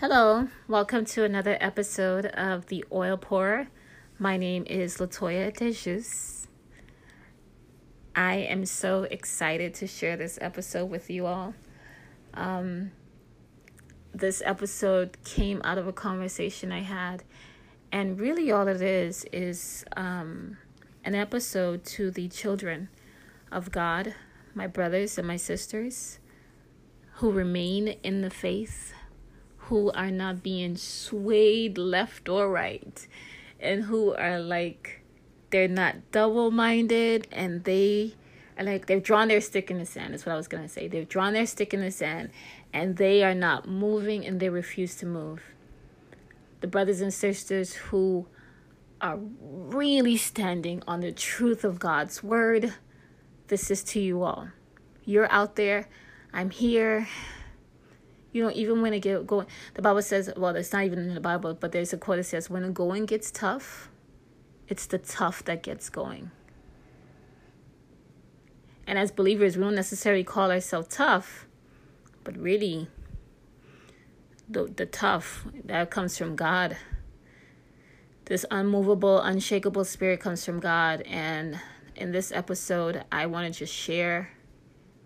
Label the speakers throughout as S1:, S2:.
S1: Hello, welcome to another episode of The Oil Pourer. My name is Latoya Dejus. I am so excited to share this episode with you all. Um, this episode came out of a conversation I had, and really all it is is um, an episode to the children of God, my brothers and my sisters who remain in the faith who are not being swayed left or right and who are like they're not double minded and they are like they've drawn their stick in the sand is what I was gonna say. They've drawn their stick in the sand and they are not moving and they refuse to move. The brothers and sisters who are really standing on the truth of God's word, this is to you all. You're out there, I'm here you know, even when it get going, the Bible says, well, it's not even in the Bible, but there's a quote that says, when the going gets tough, it's the tough that gets going. And as believers, we don't necessarily call ourselves tough, but really, the, the tough that comes from God. This unmovable, unshakable spirit comes from God. And in this episode, I want to just share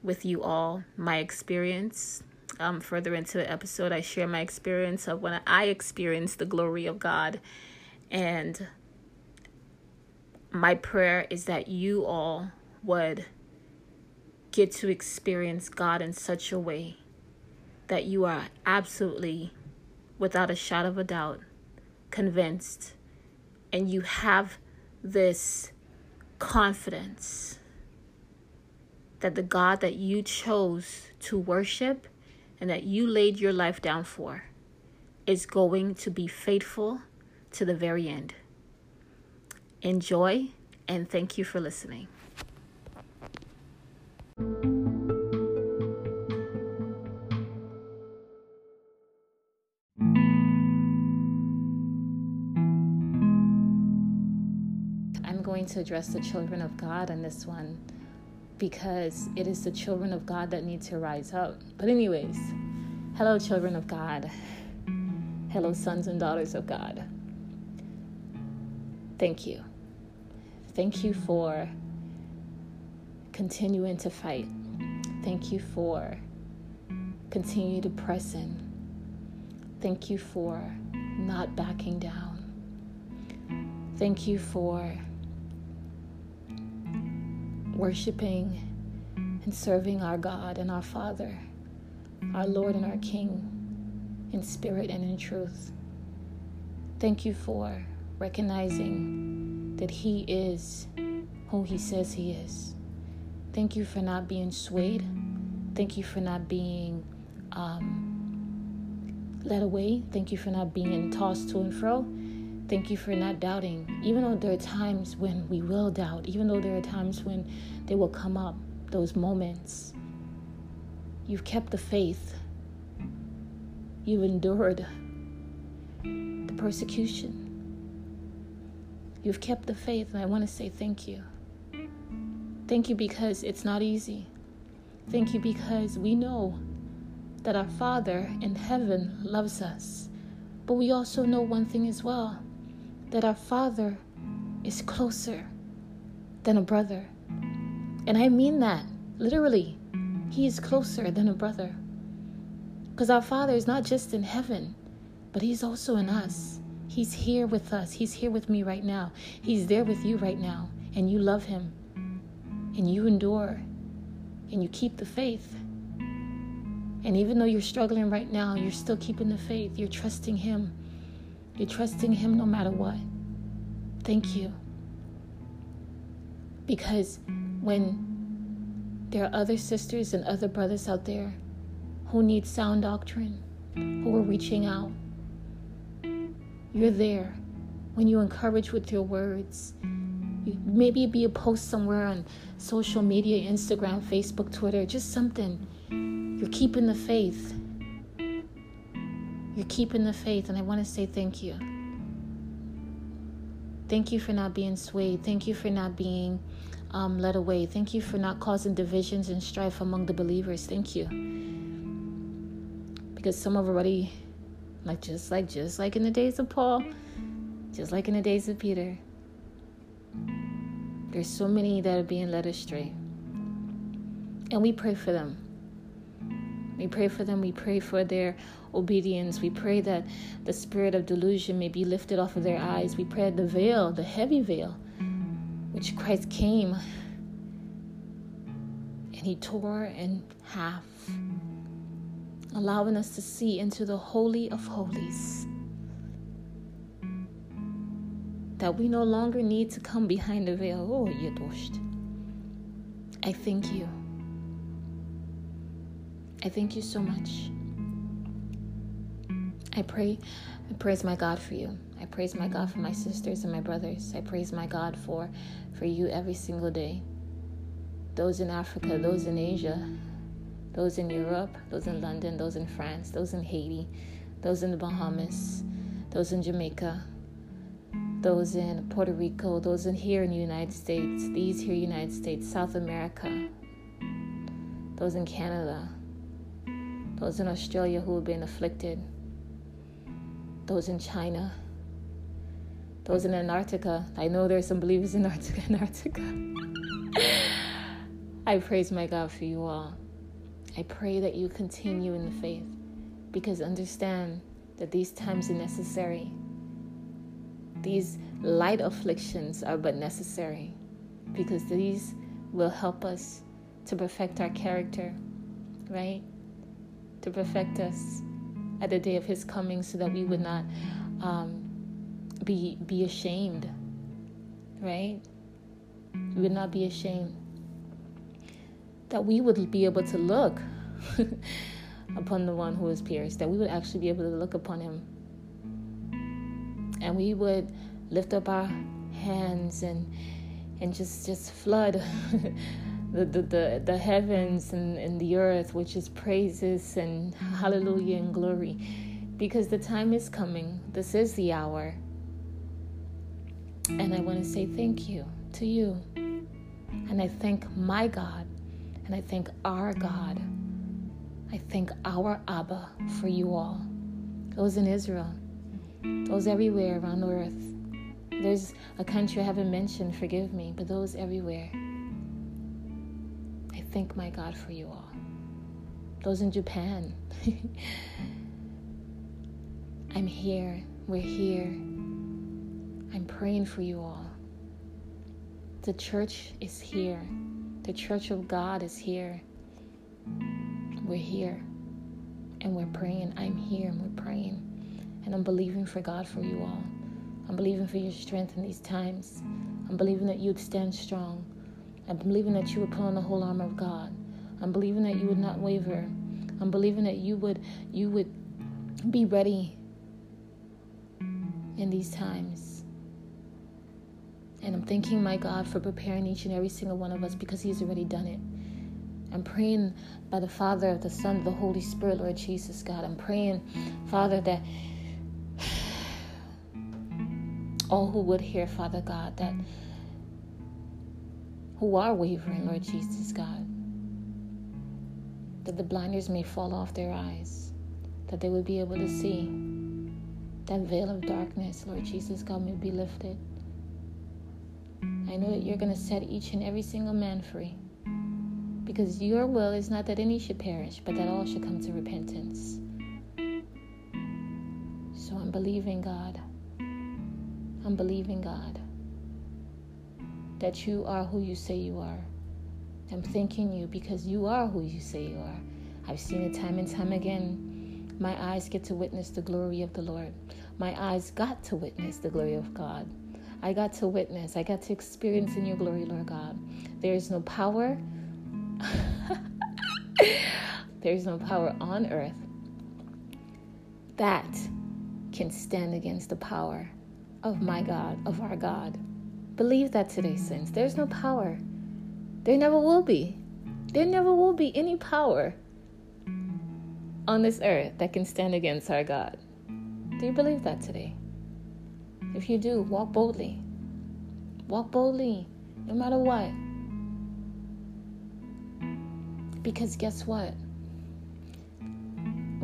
S1: with you all my experience um, further into the episode, I share my experience of when I experienced the glory of God. And my prayer is that you all would get to experience God in such a way that you are absolutely, without a shot of a doubt, convinced and you have this confidence that the God that you chose to worship and that you laid your life down for is going to be faithful to the very end. Enjoy and thank you for listening. I'm going to address the children of God on this one because it is the children of God that need to rise up. But, anyways, hello, children of God. Hello, sons and daughters of God. Thank you. Thank you for continuing to fight. Thank you for continue to press in. Thank you for not backing down. Thank you for worshiping and serving our God and our Father, our Lord and our King, in spirit and in truth. Thank you for recognizing that He is who He says He is. Thank you for not being swayed. Thank you for not being um, led away. Thank you for not being tossed to and fro. Thank you for not doubting, even though there are times when we will doubt, even though there are times when they will come up, those moments. You've kept the faith, you've endured the persecution. You've kept the faith, and I want to say thank you. Thank you because it's not easy. Thank you because we know that our Father in heaven loves us. But we also know one thing as well that our Father is closer than a brother. And I mean that literally. He is closer than a brother. Because our Father is not just in heaven, but He's also in us. He's here with us. He's here with me right now. He's there with you right now. And you love Him. And you endure. And you keep the faith. And even though you're struggling right now, you're still keeping the faith. You're trusting Him. You're trusting Him no matter what. Thank you. Because when there are other sisters and other brothers out there who need sound doctrine, who are reaching out, you're there when you encourage with your words. maybe it be a post somewhere on social media Instagram, Facebook, Twitter, just something. You're keeping the faith. You're keeping the faith, and I want to say thank you. Thank you for not being swayed. Thank you for not being um, led away. Thank you for not causing divisions and strife among the believers. Thank you. Because some have already like just like just like in the days of Paul, just like in the days of Peter. There's so many that are being led astray. And we pray for them. We pray for them. We pray for their obedience. We pray that the spirit of delusion may be lifted off of their eyes. We pray the veil, the heavy veil, which Christ came and he tore in half, allowing us to see into the Holy of Holies. That we no longer need to come behind the veil. Oh, Yedosht. I thank you. I thank you so much. I pray, I praise my God for you. I praise my God for my sisters and my brothers. I praise my God for for you every single day. Those in Africa, those in Asia, those in Europe, those in London, those in France, those in Haiti, those in the Bahamas, those in Jamaica, those in Puerto Rico, those in here in the United States, these here United States, South America, those in Canada, those in Australia who have been afflicted, those in China, those in Antarctica. I know there's some believers in Antarctica. I praise my God for you all. I pray that you continue in the faith because understand that these times are necessary. These light afflictions are but necessary because these will help us to perfect our character, right? To perfect us at the day of his coming so that we would not um, be be ashamed right? We would not be ashamed. That we would be able to look upon the one who is pierced that we would actually be able to look upon him. And we would lift up our hands and and just just flood the, the, the, the heavens and, and the earth, which is praises and hallelujah and glory. Because the time is coming. This is the hour. And I want to say thank you to you. And I thank my God. And I thank our God. I thank our Abba for you all. Those in Israel, those everywhere around the earth. There's a country I haven't mentioned, forgive me, but those everywhere thank my God for you all. Those in Japan. I'm here. We're here. I'm praying for you all. The church is here. The church of God is here. We're here. And we're praying. I'm here and we're praying. And I'm believing for God for you all. I'm believing for your strength in these times. I'm believing that you'd stand strong. I'm believing that you would put on the whole armor of God. I'm believing that you would not waver. I'm believing that you would you would be ready in these times. And I'm thanking my God for preparing each and every single one of us because He's already done it. I'm praying by the Father, of the Son, of the Holy Spirit, Lord Jesus, God. I'm praying, Father, that all who would hear, Father God, that who are wavering, Lord Jesus God. That the blinders may fall off their eyes, that they would be able to see. That veil of darkness, Lord Jesus God, may be lifted. I know that you're going to set each and every single man free. Because your will is not that any should perish, but that all should come to repentance. So I'm believing, God. I'm believing, God that you are who you say you are. I'm thanking you because you are who you say you are. I've seen it time and time again. My eyes get to witness the glory of the Lord. My eyes got to witness the glory of God. I got to witness, I got to experience in your glory, Lord God. There is no power, there is no power on earth that can stand against the power of my God, of our God. Believe that today, saints. There's no power. There never will be. There never will be any power on this earth that can stand against our God. Do you believe that today? If you do, walk boldly. Walk boldly, no matter what. Because guess what?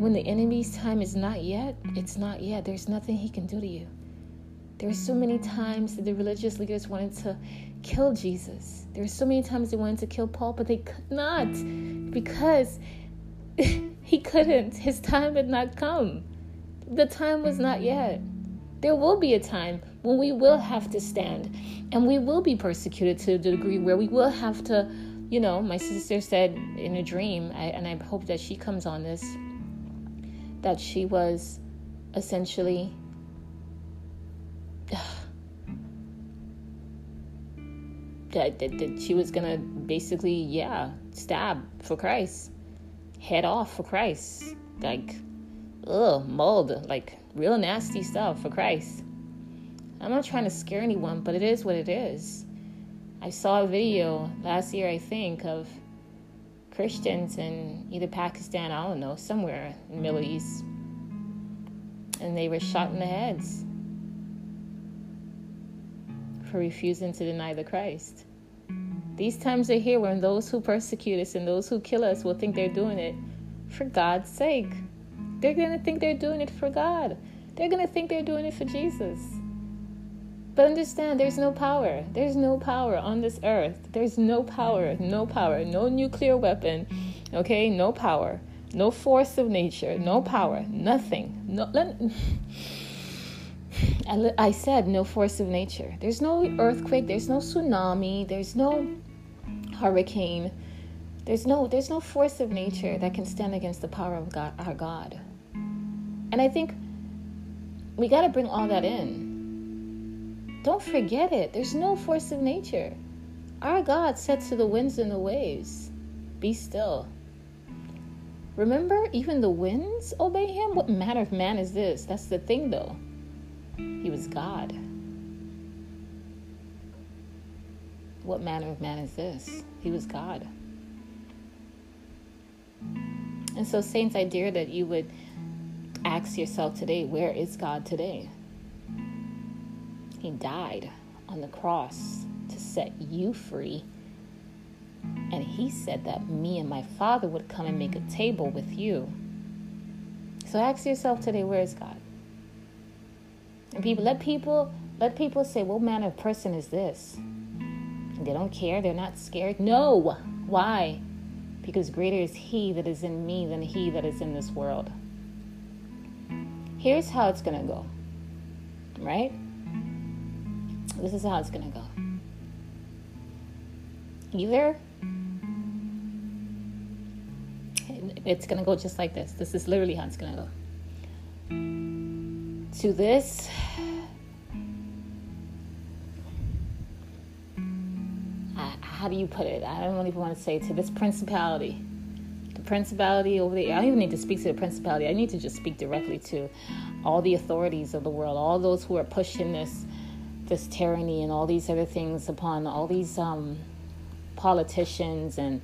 S1: when the enemy's time is not yet, it's not yet. There's nothing he can do to you. There's so many times that the religious leaders wanted to kill Jesus. There were so many times they wanted to kill Paul, but they could not because he couldn't. His time had not come. The time was not yet. There will be a time when we will have to stand and we will be persecuted to the degree where we will have to, you know, my sister said in a dream, I, and I hope that she comes on this, that she was essentially. That, that, that she was gonna basically, yeah, stab for Christ, head off for Christ, like, ugh, mold, like real nasty stuff for Christ. I'm not trying to scare anyone, but it is what it is. I saw a video last year, I think, of Christians in either Pakistan, I don't know, somewhere in the Middle East, and they were shot in the heads for refusing to deny the Christ. These times are here when those who persecute us and those who kill us will think they're doing it for God's sake. They're going to think they're doing it for God. They're going to think they're doing it for Jesus. But understand, there's no power. There's no power on this earth. There's no power, no power, no nuclear weapon, okay? No power, no force of nature, no power, nothing. No, let, I said no force of nature. There's no earthquake, there's no tsunami, there's no hurricane. There's no there's no force of nature that can stand against the power of God, our God. And I think we got to bring all that in. Don't forget it. There's no force of nature. Our God said to the winds and the waves, Be still. Remember, even the winds obey him? What manner of man is this? That's the thing, though. He was God. What manner of man is this? He was God. And so, Saints, I dare that you would ask yourself today where is God today? He died on the cross to set you free. And He said that me and my Father would come and make a table with you. So ask yourself today, where is God? And people let people let people say, What manner of person is this? And they don't care, they're not scared. No. Why? Because greater is he that is in me than he that is in this world. Here's how it's gonna go. Right? This is how it's gonna go. Either it's gonna go just like this. This is literally how it's gonna go to this how do you put it? I don't even want to say to this principality. The principality over there. I don't even need to speak to the principality. I need to just speak directly to all the authorities of the world, all those who are pushing this this tyranny and all these other things upon all these um, politicians and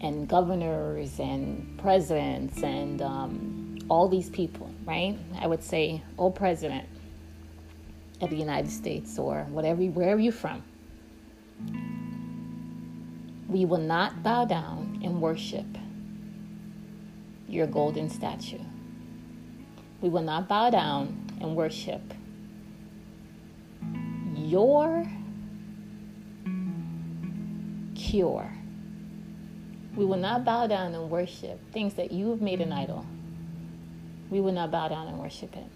S1: and governors and presidents and um, all these people right? I would say, oh, president of the United States or whatever, wherever you're from. We will not bow down and worship your golden statue. We will not bow down and worship your cure. We will not bow down and worship things that you have made an idol we will not bow down and worship it.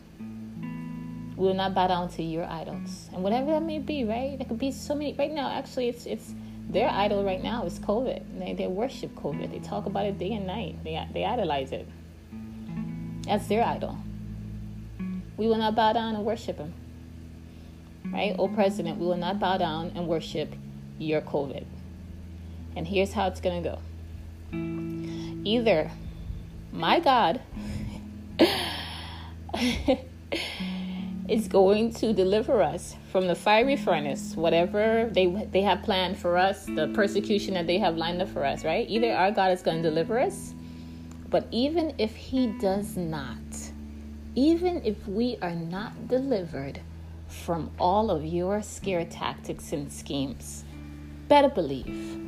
S1: We will not bow down to your idols, and whatever that may be. Right? There could be so many. Right now, actually, it's it's their idol right now is COVID. They they worship COVID. They talk about it day and night. They they idolize it. That's their idol. We will not bow down and worship Him. Right? Oh, President, we will not bow down and worship your COVID. And here's how it's going to go either my God is going to deliver us from the fiery furnace, whatever they they have planned for us, the persecution that they have lined up for us, right? Either our God is going to deliver us, but even if he does not, even if we are not delivered from all of your scare tactics and schemes, better believe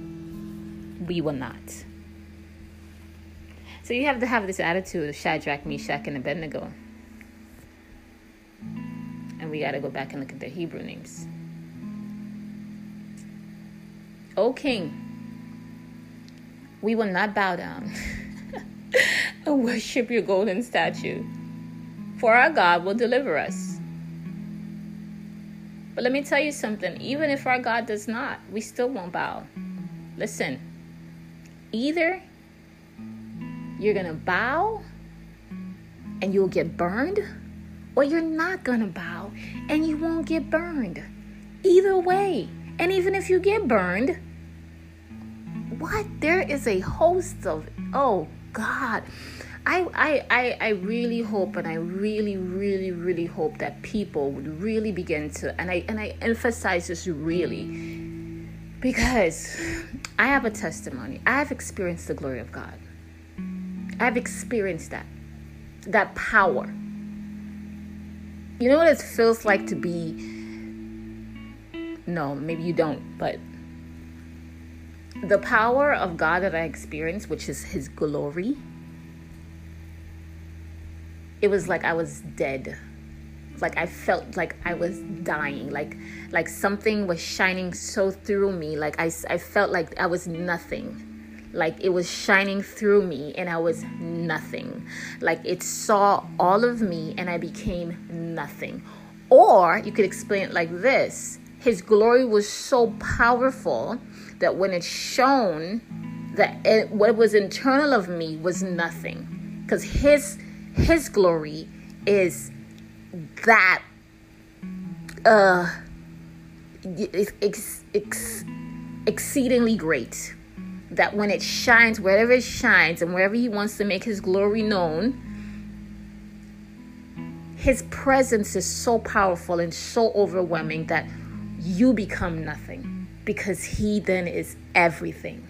S1: we will not. So you have to have this attitude of Shadrach, Meshach, and Abednego. And we got to go back and look at the Hebrew names. O King, we will not bow down and worship your golden statue, for our God will deliver us. But let me tell you something even if our God does not, we still won't bow. Listen, either you're going to bow and you'll get burned, or you're not going to bow and you won't get burned. Either way. And even if you get burned, what? There is a host of, oh God. I, I, I, I really hope and I really, really, really hope that people would really begin to, and I, and I emphasize this really, because I have a testimony. I have experienced the glory of God. I've experienced that. That power. You know what it feels like to be. No, maybe you don't, but the power of God that I experienced, which is His glory, it was like I was dead. Like I felt like I was dying. Like like something was shining so through me. Like I, I felt like I was nothing like it was shining through me and I was nothing. Like it saw all of me and I became nothing. Or you could explain it like this His glory was so powerful that when it shone, that it, what was internal of me was nothing. Because His His glory is that uh ex, ex, exceedingly great that when it shines, wherever it shines, and wherever He wants to make His glory known, His presence is so powerful and so overwhelming that you become nothing because He then is everything.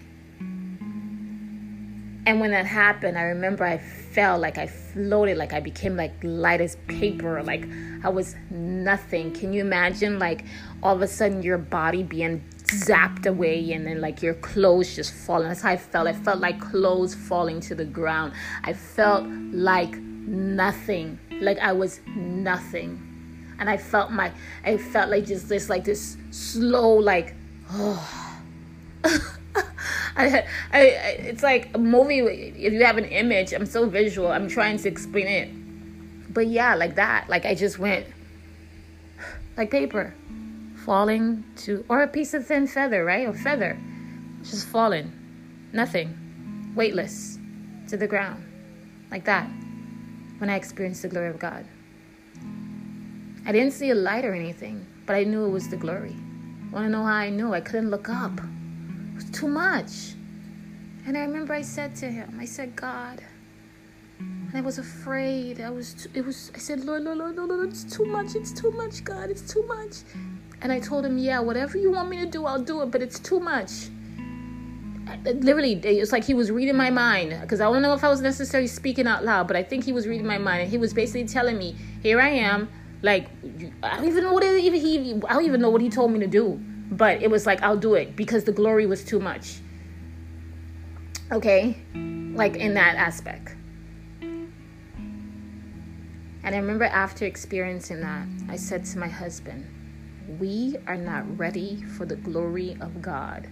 S1: And when that happened, I remember I felt like I floated, like I became like light as paper, like I was nothing. Can you imagine, like all of a sudden your body being zapped away and then like your clothes just falling. That's how I felt. I felt like clothes falling to the ground. I felt like nothing. Like I was nothing. And I felt my I felt like just this like this slow like oh I, I, it's like a movie. If you have an image, I'm so visual. I'm trying to explain it, but yeah, like that. Like I just went like paper falling to, or a piece of thin feather, right? Or feather, just falling, nothing, weightless to the ground, like that. When I experienced the glory of God, I didn't see a light or anything, but I knew it was the glory. Want to know how I knew? I couldn't look up. It was too much. And I remember I said to him, I said, God, and I was afraid. I was, too, it was, I said, Lord, Lord, Lord, Lord, Lord, it's too much. It's too much, God. It's too much. And I told him, yeah, whatever you want me to do, I'll do it, but it's too much. Literally, it's like he was reading my mind because I don't know if I was necessarily speaking out loud, but I think he was reading my mind, and he was basically telling me, "Here I am." Like I don't even know what it, even he. I don't even know what he told me to do, but it was like I'll do it because the glory was too much. Okay, like in that aspect. And I remember after experiencing that, I said to my husband, we are not ready for the glory of God.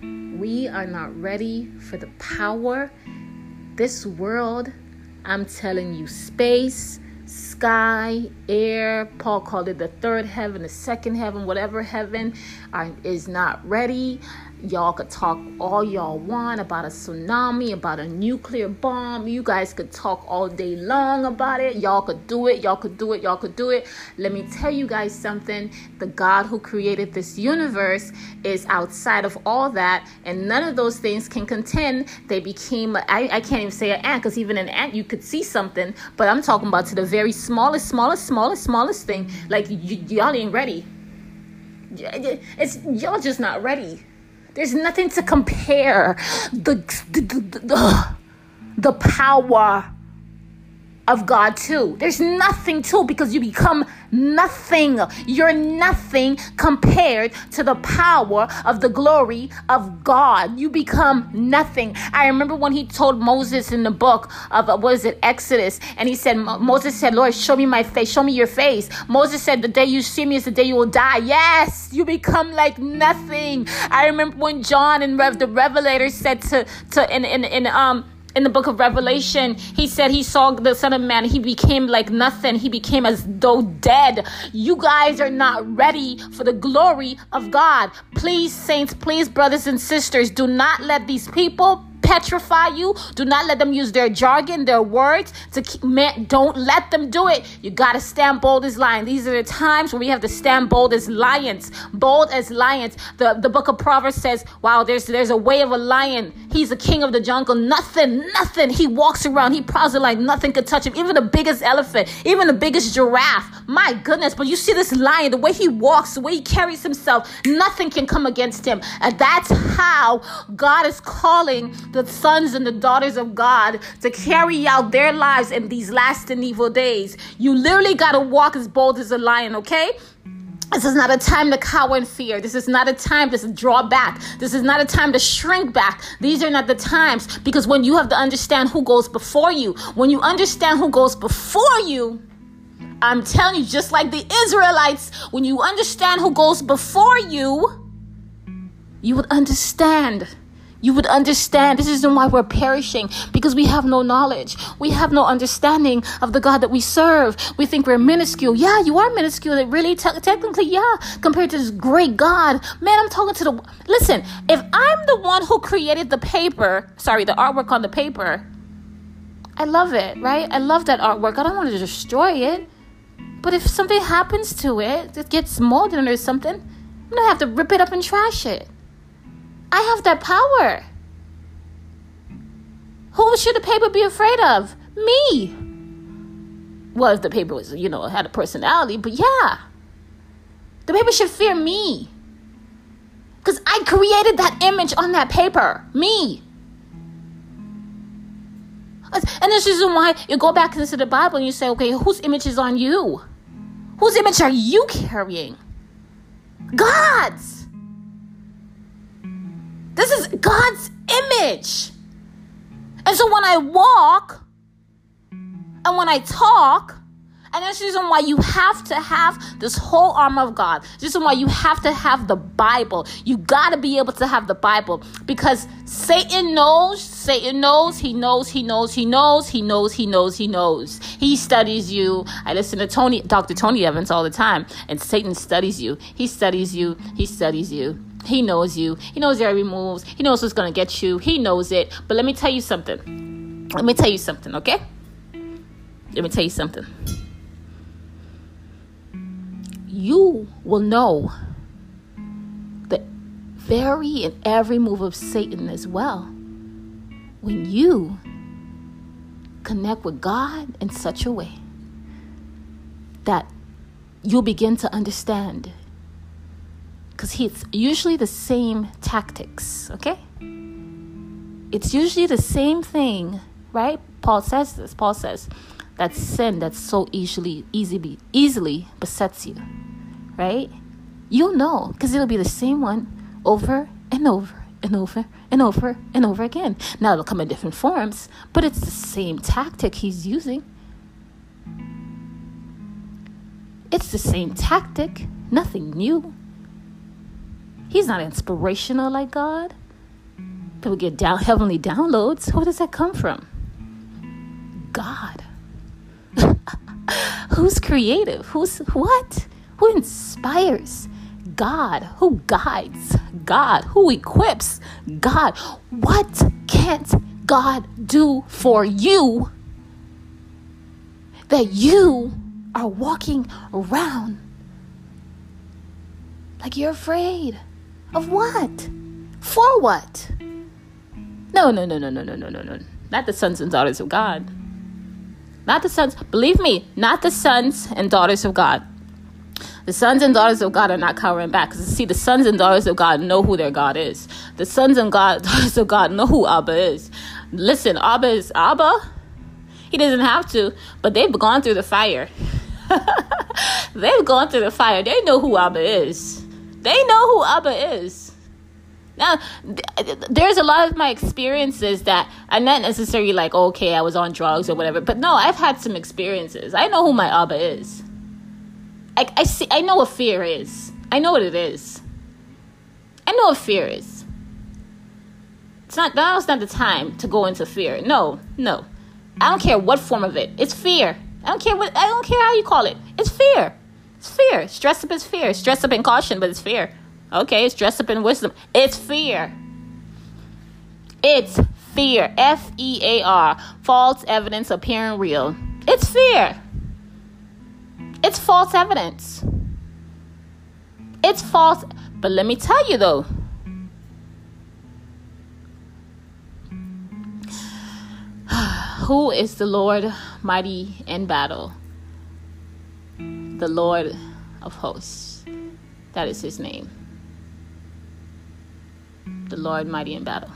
S1: We are not ready for the power. This world, I'm telling you, space, sky, air, Paul called it the third heaven, the second heaven, whatever heaven is not ready. Y'all could talk all y'all want about a tsunami, about a nuclear bomb. You guys could talk all day long about it. Y'all could do it. Y'all could do it. Y'all could do it. Let me tell you guys something. The God who created this universe is outside of all that, and none of those things can contend. They became, I, I can't even say an ant, because even an ant, you could see something, but I'm talking about to the very smallest, smallest, smallest, smallest thing. Like, y- y'all ain't ready. It's y'all just not ready. There's nothing to compare the, the, the, the, the power of God too. There's nothing too because you become nothing. You're nothing compared to the power of the glory of God. You become nothing. I remember when he told Moses in the book of uh, what is it, Exodus, and he said, Moses said, Lord, show me my face, show me your face. Moses said, The day you see me is the day you will die. Yes, you become like nothing. I remember when John and Rev the Revelator said to to in in, in um in the book of Revelation, he said he saw the Son of Man. He became like nothing. He became as though dead. You guys are not ready for the glory of God. Please, saints, please, brothers and sisters, do not let these people petrify you. Do not let them use their jargon, their words to keep, don't let them do it. You got to stand bold as lions. These are the times where we have to stand bold as lions. Bold as lions. The, the book of Proverbs says, wow, there's, there's a way of a lion. He's the king of the jungle. Nothing, nothing. He walks around. He prowls like nothing could touch him. Even the biggest elephant, even the biggest giraffe. My goodness. But you see this lion, the way he walks, the way he carries himself, nothing can come against him. And that's how God is calling the sons and the daughters of God to carry out their lives in these last and evil days. You literally got to walk as bold as a lion, okay? This is not a time to cower in fear. This is not a time to draw back. This is not a time to shrink back. These are not the times because when you have to understand who goes before you, when you understand who goes before you, I'm telling you, just like the Israelites, when you understand who goes before you, you would understand you would understand. This isn't why we're perishing because we have no knowledge. We have no understanding of the God that we serve. We think we're minuscule. Yeah, you are minuscule. It really, te- technically, yeah, compared to this great God. Man, I'm talking to the. Listen, if I'm the one who created the paper, sorry, the artwork on the paper, I love it, right? I love that artwork. I don't want to destroy it. But if something happens to it, it gets molded or something, I'm gonna have to rip it up and trash it. I have that power. Who should the paper be afraid of? Me. Well, if the paper was, you know, had a personality, but yeah. The paper should fear me. Because I created that image on that paper. Me. And this is why you go back into the Bible and you say, okay, whose image is on you? Whose image are you carrying? God's. This is God's image. And so when I walk and when I talk, and that's the reason why you have to have this whole armor of God. This is why you have to have the Bible. You got to be able to have the Bible because Satan knows, Satan knows, he knows, he knows, he knows, he knows, he knows, he knows. He studies you. I listen to Tony, Dr. Tony Evans all the time, and Satan studies you. He studies you. He studies you. He knows you. He knows your every moves. He knows what's gonna get you. He knows it. But let me tell you something. Let me tell you something, okay? Let me tell you something. You will know the very and every move of Satan as well when you connect with God in such a way that you'll begin to understand because it's usually the same tactics, okay? It's usually the same thing, right? Paul says this. Paul says that sin that so easily, easily, easily besets you, right? You'll know because it'll be the same one over and over and over and over and over again. Now it'll come in different forms, but it's the same tactic he's using. It's the same tactic, nothing new. He's not inspirational like God. People get down heavenly downloads. Where does that come from? God. Who's creative? Who's what? Who inspires? God. Who guides? God. Who equips? God. What can't God do for you that you are walking around like you're afraid? Of what? For what? No, no, no, no, no, no, no, no, no. Not the sons and daughters of God. Not the sons, believe me, not the sons and daughters of God. The sons and daughters of God are not cowering back. Because see, the sons and daughters of God know who their God is. The sons and God, daughters of God know who Abba is. Listen, Abba is Abba. He doesn't have to, but they've gone through the fire. they've gone through the fire. They know who Abba is. They know who Abba is. Now, there's a lot of my experiences that I'm not necessarily like, okay, I was on drugs or whatever, but no, I've had some experiences. I know who my Abba is. I, I see. I know what fear is. I know what it is. I know what fear is. It's not now's not the time to go into fear. No, no. I don't care what form of it. It's fear. I don't care what I don't care how you call it. It's fear. It's fear. Stress up is fear. Stress up in caution, but it's fear. Okay, it's dressed up in wisdom. It's fear. It's fear. F E A R. False evidence appearing real. It's fear. It's false evidence. It's false. But let me tell you though. Who is the Lord mighty in battle? The Lord of hosts. That is his name. The Lord mighty in battle.